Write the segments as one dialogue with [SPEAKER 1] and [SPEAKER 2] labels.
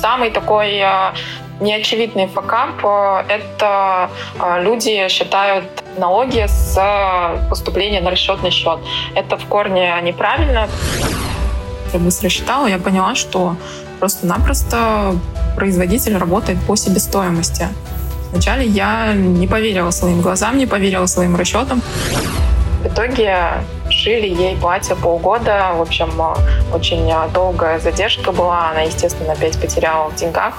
[SPEAKER 1] Самый такой э, неочевидный факап э, — это э, люди считают налоги с поступления на расчетный счет. Это в корне неправильно. Я быстро считала, я поняла, что просто-напросто производитель работает по себестоимости. Вначале я не поверила своим глазам, не поверила своим расчетам. В итоге шили ей платье полгода. В общем, очень долгая задержка была. Она, естественно, опять потеряла в деньгах.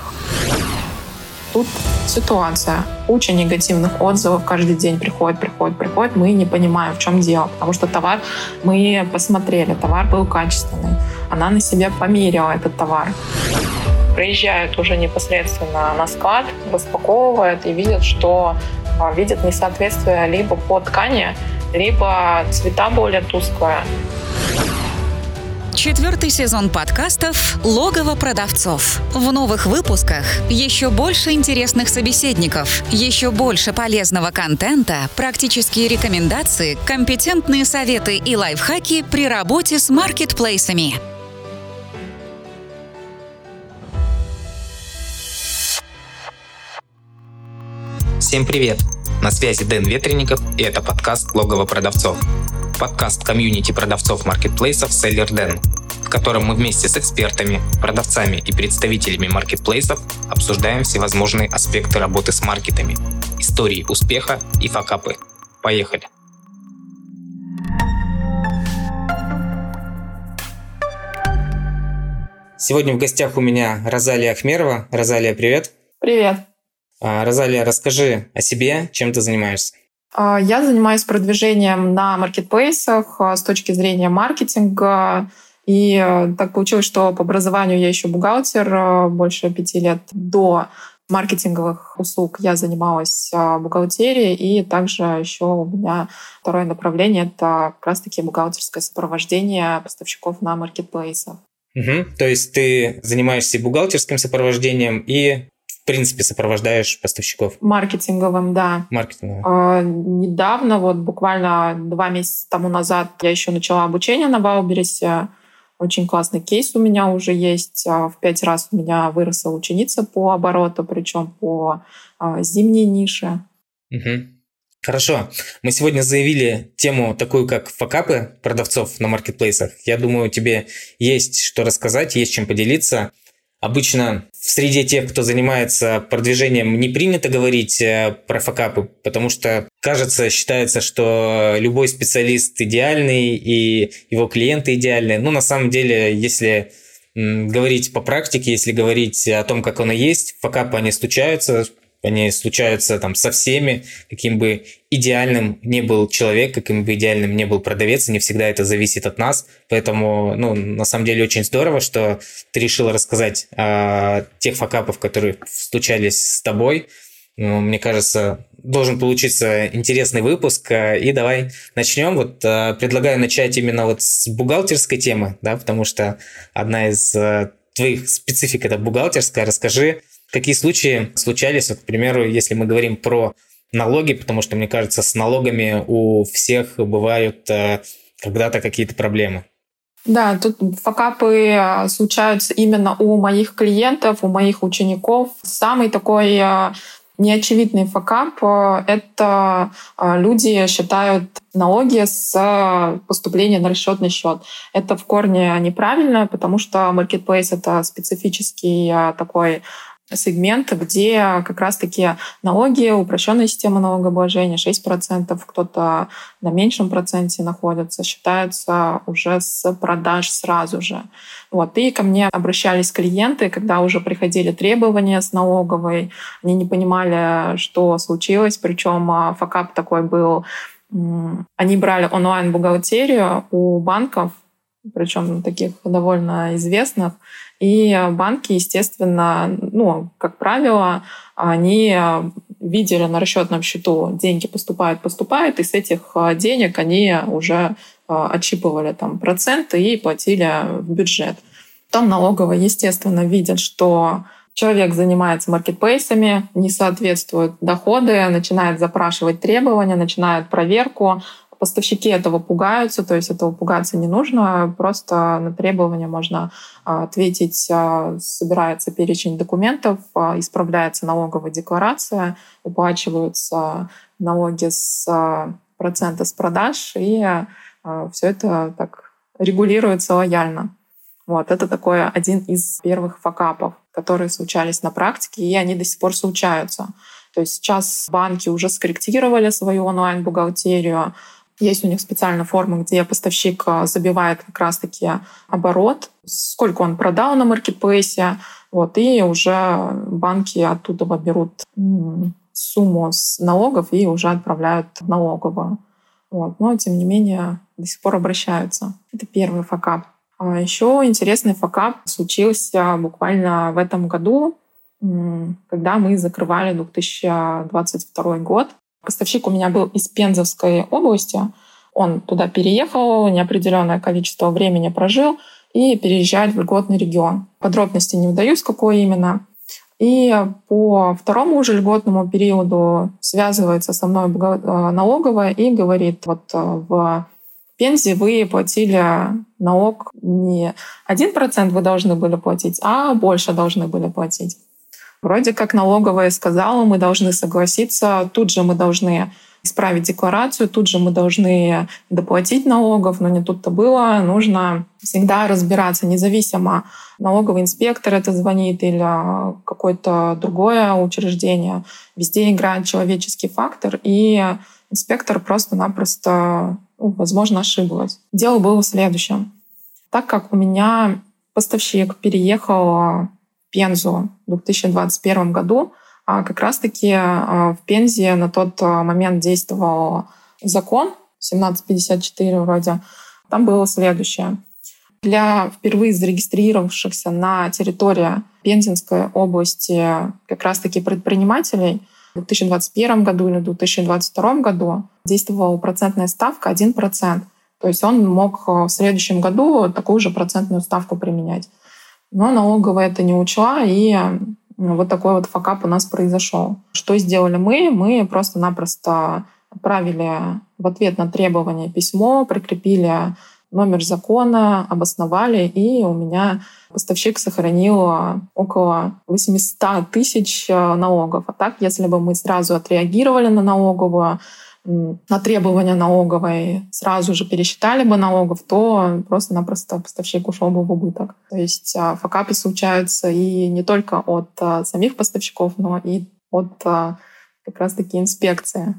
[SPEAKER 1] Тут ситуация. Куча негативных отзывов каждый день приходит, приходит, приходит. Мы не понимаем, в чем дело, потому что товар мы посмотрели, товар был качественный. Она на себе померила этот товар приезжают уже непосредственно на склад, распаковывают и видят, что а, видят несоответствие либо по ткани, либо цвета более тусклые.
[SPEAKER 2] Четвертый сезон подкастов «Логово продавцов». В новых выпусках еще больше интересных собеседников, еще больше полезного контента, практические рекомендации, компетентные советы и лайфхаки при работе с маркетплейсами.
[SPEAKER 3] Всем привет! На связи Дэн Ветренников и это подкаст «Логово продавцов». Подкаст комьюнити продавцов маркетплейсов Seller Den, в котором мы вместе с экспертами, продавцами и представителями маркетплейсов обсуждаем всевозможные аспекты работы с маркетами, истории успеха и факапы. Поехали! Сегодня в гостях у меня Розалия Ахмерова. Розалия, привет!
[SPEAKER 1] Привет!
[SPEAKER 3] А, Розалия, расскажи о себе, чем ты занимаешься.
[SPEAKER 1] А, я занимаюсь продвижением на маркетплейсах а, с точки зрения маркетинга. И так получилось, что по образованию я еще бухгалтер. Больше пяти лет до маркетинговых услуг я занималась бухгалтерией, и также еще у меня второе направление — это как раз-таки бухгалтерское сопровождение поставщиков на маркетплейсах.
[SPEAKER 3] Угу. То есть ты занимаешься бухгалтерским сопровождением и принципе, сопровождаешь поставщиков?
[SPEAKER 1] Маркетинговым, да.
[SPEAKER 3] Маркетинговым.
[SPEAKER 1] А, недавно, вот буквально два месяца тому назад, я еще начала обучение на Ваубересе. Очень классный кейс у меня уже есть. А, в пять раз у меня выросла ученица по обороту, причем по а, зимней нише.
[SPEAKER 3] Угу. Хорошо. Мы сегодня заявили тему такую, как факапы продавцов на маркетплейсах. Я думаю, тебе есть что рассказать, есть чем поделиться. Обычно в среде тех, кто занимается продвижением, не принято говорить э, про факапы, потому что, кажется, считается, что любой специалист идеальный и его клиенты идеальные. Ну, на самом деле, если говорить по практике, если говорить о том, как оно есть, факапы, они случаются, они случаются там со всеми, каким бы идеальным не был человек, каким бы идеальным не был продавец, не всегда это зависит от нас. Поэтому, ну, на самом деле очень здорово, что ты решила рассказать о тех факапах, которые случались с тобой. Ну, мне кажется, должен получиться интересный выпуск. И давай начнем. Вот э, предлагаю начать именно вот с бухгалтерской темы, да, потому что одна из э, твоих специфик это бухгалтерская. Расскажи, Какие случаи случались, вот, к примеру, если мы говорим про налоги, потому что, мне кажется, с налогами у всех бывают э, когда-то какие-то проблемы.
[SPEAKER 1] Да, тут факапы э, случаются именно у моих клиентов, у моих учеников. Самый такой э, неочевидный факап — это люди считают налоги с поступления на расчетный счет. Это в корне неправильно, потому что marketplace — это специфический такой сегмент, где как раз-таки налоги, упрощенная система налогообложения 6%, кто-то на меньшем проценте находится, считаются уже с продаж сразу же. Вот. И ко мне обращались клиенты, когда уже приходили требования с налоговой, они не понимали, что случилось, причем а, факап такой был, они брали онлайн-бухгалтерию у банков, причем таких довольно известных, и банки, естественно, ну, как правило, они видели на расчетном счету деньги поступают, поступают, и с этих денег они уже отщипывали там проценты и платили в бюджет. Там налоговые, естественно, видят, что человек занимается маркетплейсами, не соответствуют доходы, начинает запрашивать требования, начинает проверку, Поставщики этого пугаются, то есть этого пугаться не нужно, просто на требования можно а, ответить, а, собирается перечень документов, а, исправляется налоговая декларация, уплачиваются налоги с процента с продаж, и все это так регулируется лояльно. Вот, это такой один из первых факапов, которые случались на практике, и они до сих пор случаются. То есть сейчас банки уже скорректировали свою онлайн-бухгалтерию, есть у них специальная форма, где поставщик а, забивает как раз-таки оборот, сколько он продал на маркетплейсе, вот, и уже банки оттуда берут сумму с налогов и уже отправляют в налоговую. Вот. Но, тем не менее, до сих пор обращаются. Это первый факап. А еще интересный факап случился буквально в этом году, когда мы закрывали 2022 год. Поставщик у меня был из Пензовской области. Он туда переехал, неопределенное количество времени прожил и переезжает в льготный регион. Подробности не удаюсь, какой именно. И по второму уже льготному периоду связывается со мной э, налоговая и говорит, вот э, в Пензе вы платили налог не один процент вы должны были платить, а больше должны были платить. Вроде как налоговая сказала, мы должны согласиться, тут же мы должны исправить декларацию, тут же мы должны доплатить налогов, но не тут-то было. Нужно всегда разбираться, независимо, налоговый инспектор это звонит или какое-то другое учреждение. Везде играет человеческий фактор, и инспектор просто-напросто, ну, возможно, ошиблась. Дело было в следующем. Так как у меня поставщик переехал Пензу в 2021 году. А как раз-таки а, в Пензе на тот а, момент действовал закон 1754 вроде. Там было следующее. Для впервые зарегистрировавшихся на территории Пензенской области как раз-таки предпринимателей в 2021 году или в 2022 году действовала процентная ставка 1%. То есть он мог в следующем году такую же процентную ставку применять. Но налоговая это не учла, и вот такой вот факап у нас произошел. Что сделали мы? Мы просто-напросто отправили в ответ на требование письмо, прикрепили номер закона, обосновали, и у меня поставщик сохранил около 800 тысяч налогов. А так, если бы мы сразу отреагировали на налоговую, на требования налоговой сразу же пересчитали бы налогов, то просто-напросто поставщик ушел бы в убыток. То есть а, факапы случаются и не только от а, самих поставщиков, но и от а, как раз-таки инспекции.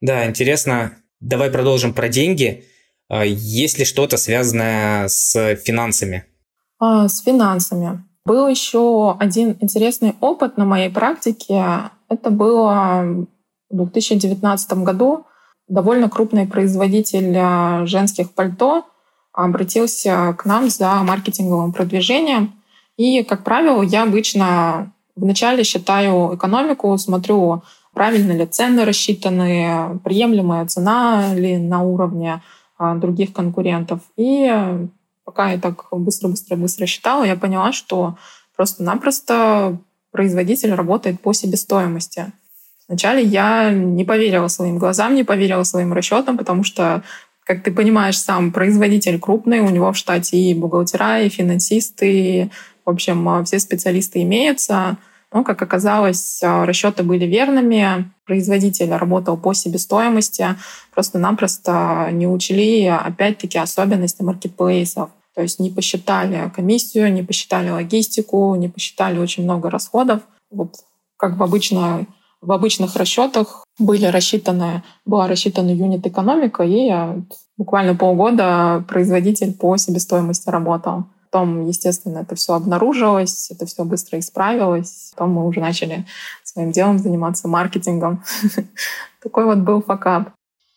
[SPEAKER 3] Да, интересно. Давай продолжим про деньги. Есть ли что-то связанное с финансами?
[SPEAKER 1] С финансами. Был еще один интересный опыт на моей практике. Это было в 2019 году довольно крупный производитель а, женских пальто обратился к нам за маркетинговым продвижением. И, как правило, я обычно вначале считаю экономику, смотрю, правильно ли цены рассчитаны, приемлемая цена ли на уровне а, других конкурентов. И пока я так быстро-быстро-быстро считала, я поняла, что просто-напросто производитель работает по себестоимости. Вначале я не поверила своим глазам, не поверила своим расчетам, потому что, как ты понимаешь, сам производитель крупный, у него в штате и бухгалтера, и финансисты, и, в общем, все специалисты имеются. Но, как оказалось, расчеты были верными. Производитель работал по себестоимости. Просто-напросто не учли, опять-таки, особенности маркетплейсов. То есть не посчитали комиссию, не посчитали логистику, не посчитали очень много расходов. Вот как в обычной в обычных расчетах были рассчитаны, была рассчитана юнит-экономика, и буквально полгода производитель по себестоимости работал. Потом, естественно, это все обнаружилось, это все быстро исправилось. Потом мы уже начали своим делом заниматься маркетингом. Такой вот был факап.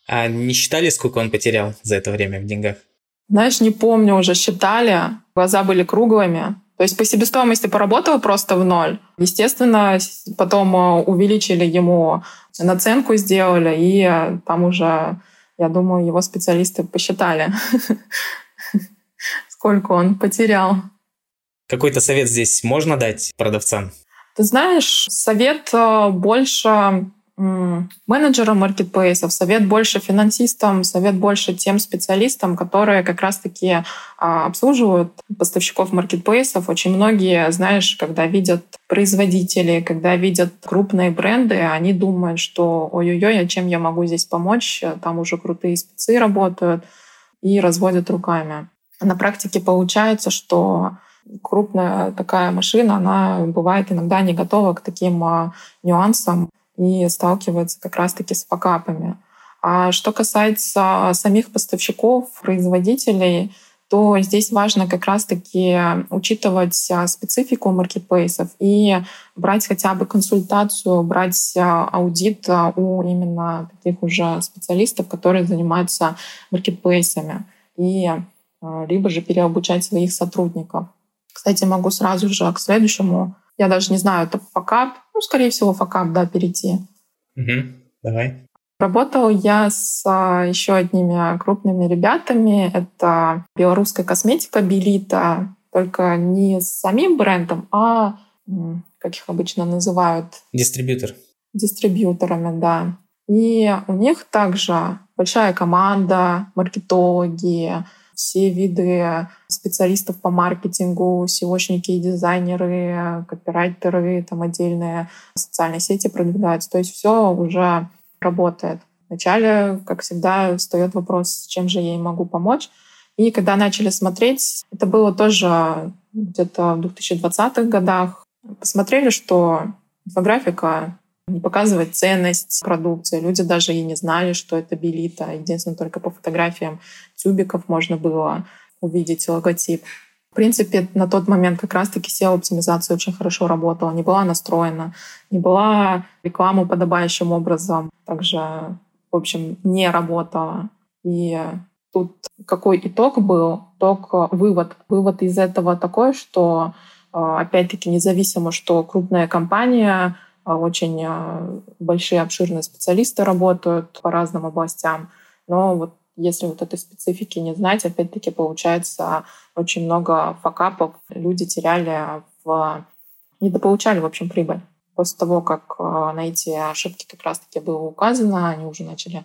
[SPEAKER 3] А не считали, сколько он потерял за это время в деньгах?
[SPEAKER 1] Знаешь, не помню уже, считали. Глаза были круглыми. То есть по себестоимости поработала просто в ноль. Естественно, потом э, увеличили ему наценку, сделали, и э, там уже, я думаю, его специалисты посчитали, сколько он потерял.
[SPEAKER 3] Какой-то совет здесь можно дать продавцам?
[SPEAKER 1] Ты знаешь, совет э, больше менеджерам маркетплейсов, совет больше финансистам, совет больше тем специалистам, которые как раз-таки а, обслуживают поставщиков маркетплейсов. Очень многие, знаешь, когда видят производителей, когда видят крупные бренды, они думают, что ой-ой-ой, а чем я могу здесь помочь? Там уже крутые спецы работают и разводят руками. На практике получается, что крупная такая машина, она бывает иногда не готова к таким а, нюансам и сталкивается как раз-таки с факапами. А что касается самих поставщиков, производителей, то здесь важно как раз-таки учитывать а, специфику маркетплейсов и брать хотя бы консультацию, брать а, аудит у именно таких уже специалистов, которые занимаются маркетплейсами, и либо же переобучать своих сотрудников. Кстати, могу сразу же к следующему. Я даже не знаю, это факап. Ну, скорее всего, факап, да, перейти.
[SPEAKER 3] Угу. Давай.
[SPEAKER 1] Работала я с а, еще одними крупными ребятами. Это белорусская косметика Белита, только не с самим брендом, а как их обычно называют?
[SPEAKER 3] Дистрибьютор.
[SPEAKER 1] Дистрибьюторами, да. И у них также большая команда, маркетологи, все виды специалистов по маркетингу, SEOшники дизайнеры, копирайтеры, там отдельные социальные сети продвигаются. То есть все уже работает. Вначале, как всегда, встает вопрос, чем же я ей могу помочь. И когда начали смотреть, это было тоже где-то в 2020-х годах, посмотрели, что инфографика не показывает ценность продукции. Люди даже и не знали, что это белита. Единственное, только по фотографиям тюбиков можно было увидеть логотип. В принципе, на тот момент как раз-таки SEO-оптимизация очень хорошо работала, не была настроена, не была реклама подобающим образом, также, в общем, не работала. И тут какой итог был? Итог, вывод. Вывод из этого такой, что, опять-таки, независимо, что крупная компания — а, очень а, большие, обширные специалисты работают по разным областям. Но вот если вот этой специфики не знать, опять-таки получается очень много факапов. Люди теряли в... недополучали, в общем, прибыль. После того, как а, на эти ошибки как раз-таки было указано, они уже начали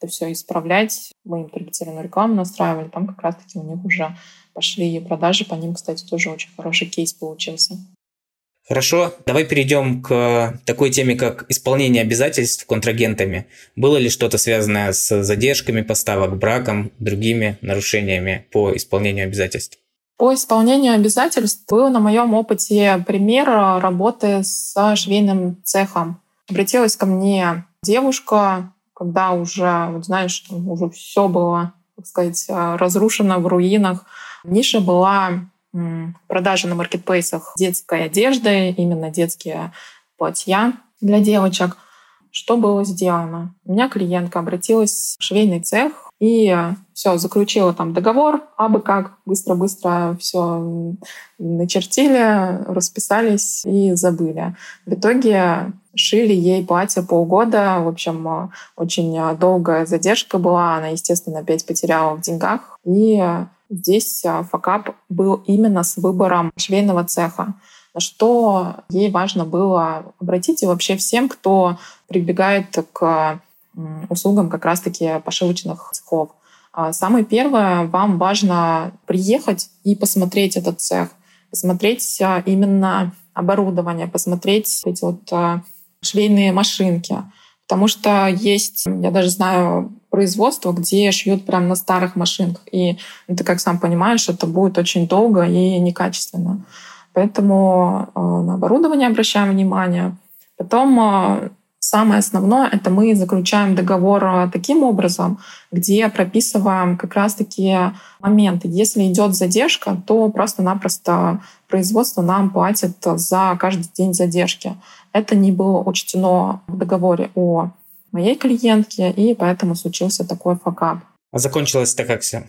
[SPEAKER 1] это все исправлять. Мы им таргетированную рекламу настраивали. Там как раз-таки у них уже пошли продажи. По ним, кстати, тоже очень хороший кейс получился.
[SPEAKER 3] Хорошо, давай перейдем к такой теме, как исполнение обязательств контрагентами. Было ли что-то связанное с задержками поставок, браком, другими нарушениями по исполнению обязательств?
[SPEAKER 1] По исполнению обязательств был на моем опыте пример работы с швейным цехом. Обратилась ко мне девушка, когда уже, вот знаешь, уже все было, так сказать, разрушено в руинах. Ниша была продажи на маркетплейсах детской одежды, именно детские платья для девочек. Что было сделано? У меня клиентка обратилась в швейный цех и все, заключила там договор, а бы как, быстро-быстро все начертили, расписались и забыли. В итоге шили ей платье полгода. В общем, очень долгая задержка была. Она, естественно, опять потеряла в деньгах. И Здесь а, факап был именно с выбором швейного цеха, на что ей важно было обратить и вообще всем, кто прибегает к услугам как раз-таки пошивочных цехов. А, самое первое, вам важно приехать и посмотреть этот цех, посмотреть а, именно оборудование, посмотреть эти вот швейные машинки. Потому что есть, я даже знаю производство, где шьют прямо на старых машинках. И ну, ты, как сам понимаешь, это будет очень долго и некачественно. Поэтому э, на оборудование обращаем внимание. Потом э, самое основное — это мы заключаем договор э, таким образом, где прописываем как раз-таки моменты. Если идет задержка, то просто-напросто производство нам платит за каждый день задержки. Это не было учтено в договоре о моей клиентке, и поэтому случился такой факап.
[SPEAKER 3] А закончилось это как все?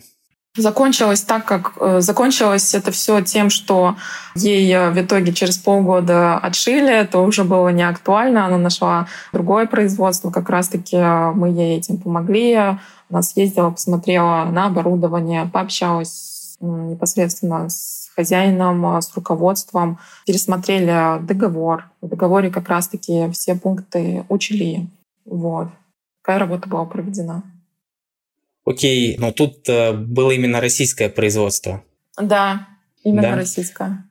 [SPEAKER 1] Закончилось так, как э, закончилось это все тем, что ей э, в итоге через полгода отшили, это уже было не актуально, она нашла другое производство, как раз-таки э, мы ей этим помогли, она съездила, посмотрела на оборудование, пообщалась непосредственно с хозяином, с руководством, пересмотрели договор. В договоре как раз-таки все пункты учли Вот. Такая работа была проведена.
[SPEAKER 3] Окей, но тут э, было именно российское производство.
[SPEAKER 1] Да, именно да? российское.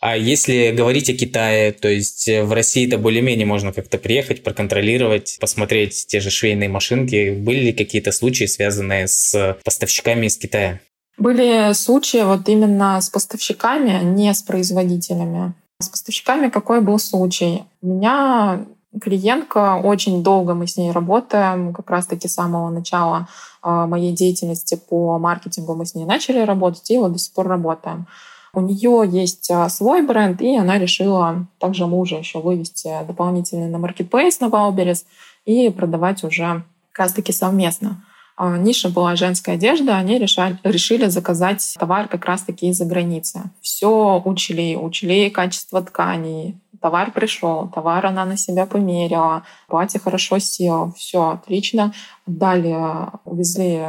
[SPEAKER 3] А если говорить о Китае, то есть э, в России это более-менее можно как-то приехать, проконтролировать, посмотреть те же швейные машинки. Были ли какие-то случаи, связанные с поставщиками из Китая?
[SPEAKER 1] Были случаи вот именно с поставщиками, не с производителями. С поставщиками какой был случай? У меня клиентка, очень долго мы с ней работаем, как раз-таки с самого начала а, моей деятельности по маркетингу мы с ней начали работать, и вот до сих пор работаем. У нее есть а, свой бренд, и она решила также мужа еще вывести дополнительно на маркетплейс на Wildberries и продавать уже как раз-таки совместно. А, ниша была женская одежда, они решали, решили заказать товар как раз-таки из-за границы. Все учили, учили качество тканей. Товар пришел, товар она на себя померила, платье хорошо село, все отлично. Далее увезли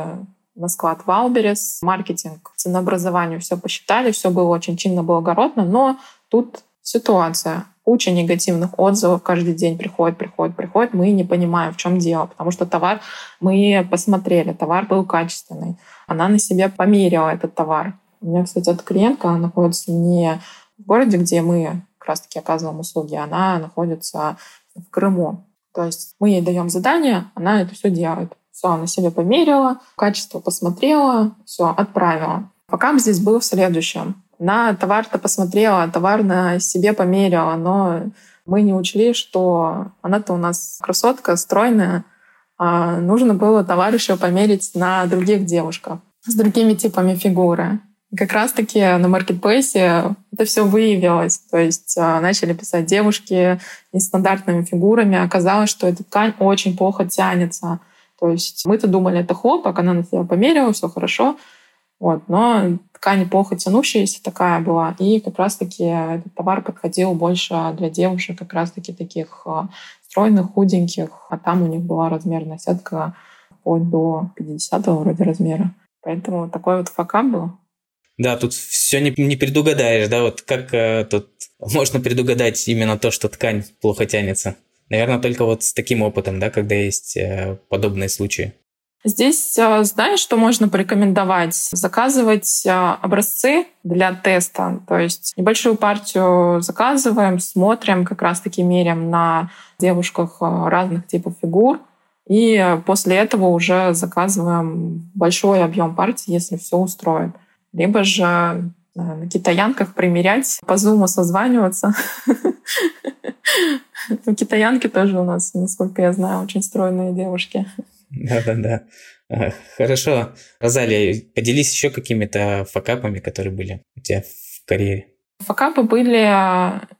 [SPEAKER 1] на склад Wildberries, маркетинг, ценообразование, все посчитали, все было очень чинно, благородно, но тут ситуация куча негативных отзывов каждый день приходит, приходит, приходит. Мы не понимаем, в чем дело, потому что товар мы посмотрели, товар был качественный. Она на себе померила этот товар. У меня, кстати, эта клиентка она находится не в городе, где мы как раз-таки оказываем услуги, она находится в Крыму. То есть мы ей даем задание, она это все делает. Все, она себе померила, качество посмотрела, все, отправила. Пока здесь был в следующем. На товар-то посмотрела, товар на себе померила, но мы не учли, что она-то у нас красотка, стройная, а нужно было товар еще померить на других девушках с другими типами фигуры. И как раз-таки на маркетплейсе это все выявилось. То есть а, начали писать девушки нестандартными фигурами. Оказалось, что эта ткань очень плохо тянется. То есть мы-то думали, это хлопок, она на себя померила, все хорошо. Вот, но ткань плохо тянущаяся такая была, и как раз-таки этот товар подходил больше для девушек, как раз-таки таких а, стройных, худеньких, а там у них была размерная сетка вплоть до 50 вроде размера. Поэтому такой вот факап был.
[SPEAKER 3] Да, тут все не, не предугадаешь, да, вот как э, тут можно предугадать именно то, что ткань плохо тянется. Наверное, только вот с таким опытом, да, когда есть э, подобные случаи.
[SPEAKER 1] Здесь, э, знаешь, что можно порекомендовать? Заказывать э, образцы для теста. То есть небольшую партию заказываем, смотрим, как раз-таки меряем на девушках э, разных типов фигур. И после этого уже заказываем большой объем партий, если все устроит. Либо же на китаянках примерять, по зуму созваниваться. Китаянки тоже у нас, насколько я знаю, очень стройные девушки.
[SPEAKER 3] Да-да-да. Хорошо. Розалия, поделись еще какими-то факапами, которые были у тебя в карьере.
[SPEAKER 1] Факапы были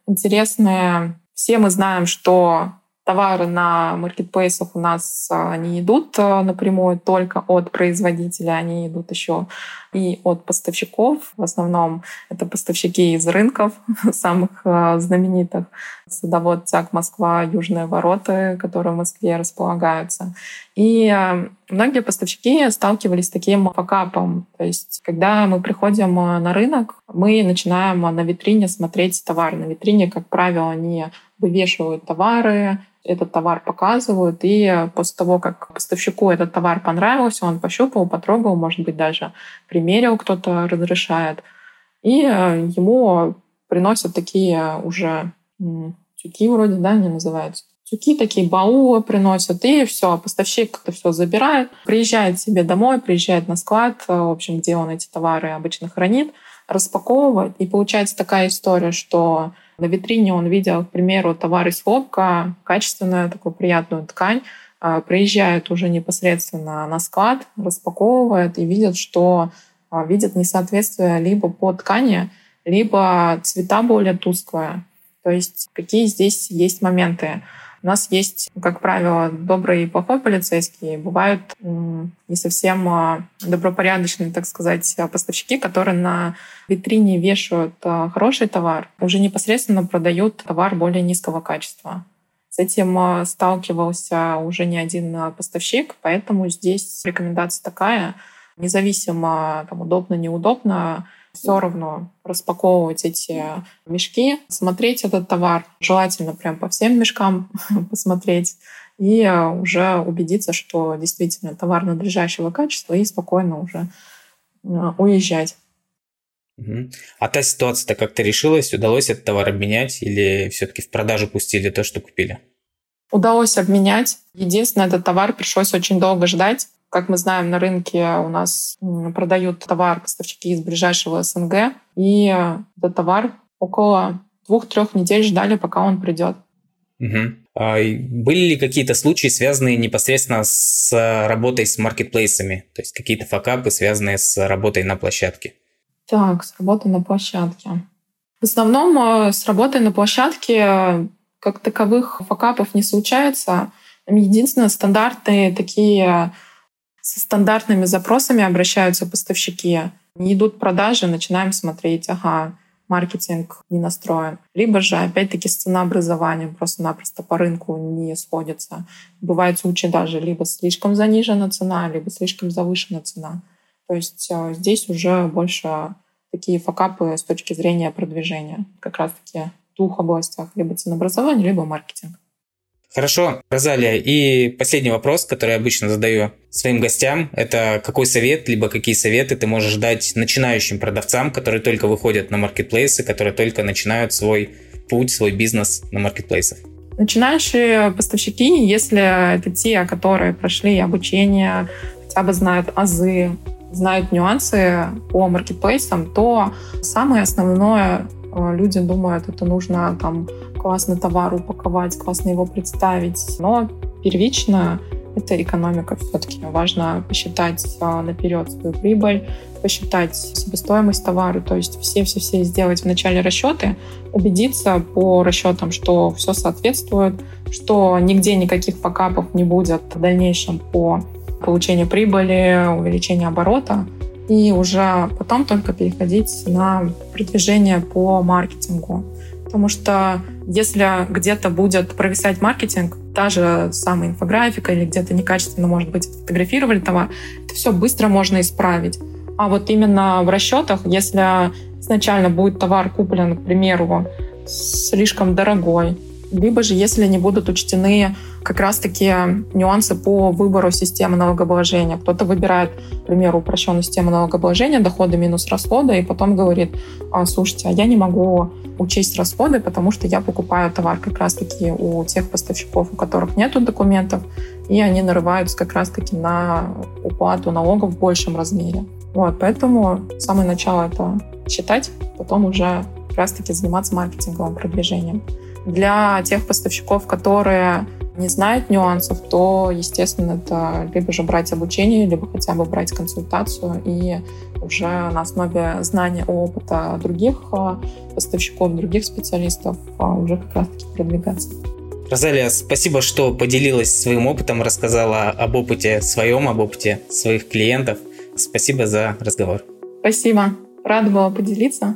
[SPEAKER 1] интересные. Все мы знаем, что товары на маркетплейсах у нас а, не идут а, напрямую только от производителя, они идут еще и от поставщиков. В основном это поставщики из рынков самых а, знаменитых. Садовод ТЯК Москва, Южные ворота, которые в Москве располагаются. И многие поставщики сталкивались с таким факапом. То есть, когда мы приходим на рынок, мы начинаем на витрине смотреть товар. На витрине, как правило, они вывешивают товары, этот товар показывают, и после того, как поставщику этот товар понравился, он пощупал, потрогал, может быть, даже примерил, кто-то разрешает, и э, ему приносят такие уже тюки вроде, да, они называются. Тюки такие, баулы приносят, и все, поставщик это все забирает, приезжает себе домой, приезжает на склад, э, в общем, где он эти товары обычно хранит, распаковывает, и получается такая история, что на витрине он видел, к примеру, товар из хлопка, качественную такую приятную ткань, а, приезжает уже непосредственно на склад, распаковывает и видит, что а, видит несоответствие либо по ткани, либо цвета более тусклые. То есть какие здесь есть моменты. У нас есть, как правило, добрый и плохой полицейский. Бывают не совсем а, добропорядочные, так сказать, поставщики, которые на витрине вешают а, хороший товар, уже непосредственно продают товар более низкого качества. С этим а, сталкивался уже не один поставщик, поэтому здесь рекомендация такая, независимо, там, удобно, неудобно, все равно распаковывать эти мешки, смотреть этот товар, желательно прям по всем мешкам посмотреть и уже убедиться, что действительно товар надлежащего качества и спокойно уже уезжать.
[SPEAKER 3] А та ситуация-то как-то решилась? Удалось этот товар обменять или все-таки в продажу пустили то, что купили?
[SPEAKER 1] Удалось обменять. Единственное, этот товар пришлось очень долго ждать. Как мы знаем, на рынке у нас продают товар поставщики из ближайшего СНГ, и этот товар около двух-трех недель ждали, пока он придет.
[SPEAKER 3] Угу. А были ли какие-то случаи, связанные непосредственно с работой с маркетплейсами? То есть какие-то факапы, связанные с работой на площадке?
[SPEAKER 1] Так, с работой на площадке. В основном э, с работой на площадке э, как таковых факапов не случается. Единственное, стандартные такие со стандартными запросами обращаются поставщики. Не идут продажи, начинаем смотреть, ага, маркетинг не настроен. Либо же, опять-таки, с ценообразованием просто-напросто по рынку не сходится. Бывают случаи даже либо слишком занижена цена, либо слишком завышена цена. То есть э, здесь уже больше такие факапы с точки зрения продвижения. Как раз-таки в двух областях. Либо ценообразование, либо маркетинг.
[SPEAKER 3] Хорошо, Розалия. И последний вопрос, который я обычно задаю своим гостям, это какой совет, либо какие советы ты можешь дать начинающим продавцам, которые только выходят на маркетплейсы, которые только начинают свой путь, свой бизнес на маркетплейсах?
[SPEAKER 1] Начинающие поставщики, если это те, которые прошли обучение, хотя бы знают азы, знают нюансы по маркетплейсам, то самое основное э, люди думают, это нужно там классно товар упаковать, классно его представить. Но первично это экономика все-таки. Важно посчитать а, наперед свою прибыль, посчитать себестоимость товара, то есть все-все-все сделать в начале расчеты, убедиться по расчетам, что все соответствует, что нигде никаких факапов не будет в дальнейшем по получению прибыли, увеличению оборота, и уже потом только переходить на продвижение по маркетингу. Потому что если где-то будет провисать маркетинг, та же самая инфографика или где-то некачественно, может быть, фотографировали товар, это все быстро можно исправить. А вот именно в расчетах, если изначально будет товар куплен, к примеру, слишком дорогой, либо же если не будут учтены как раз-таки нюансы по выбору системы налогообложения. Кто-то выбирает, к примеру, упрощенную систему налогообложения, доходы минус расходы, и потом говорит, «А, слушайте, а я не могу учесть расходы, потому что я покупаю товар как раз-таки у тех поставщиков, у которых нет документов, и они нарываются как раз-таки на уплату налогов в большем размере. Вот, поэтому самое начало это считать, потом уже как раз-таки заниматься маркетинговым продвижением. Для тех поставщиков, которые не знают нюансов, то, естественно, это либо же брать обучение, либо хотя бы брать консультацию и уже на основе знания опыта других а, поставщиков, других специалистов а, уже как раз-таки продвигаться.
[SPEAKER 3] Розалия, спасибо, что поделилась своим опытом, рассказала об опыте своем, об опыте своих клиентов. Спасибо за разговор.
[SPEAKER 1] Спасибо. Рада была поделиться.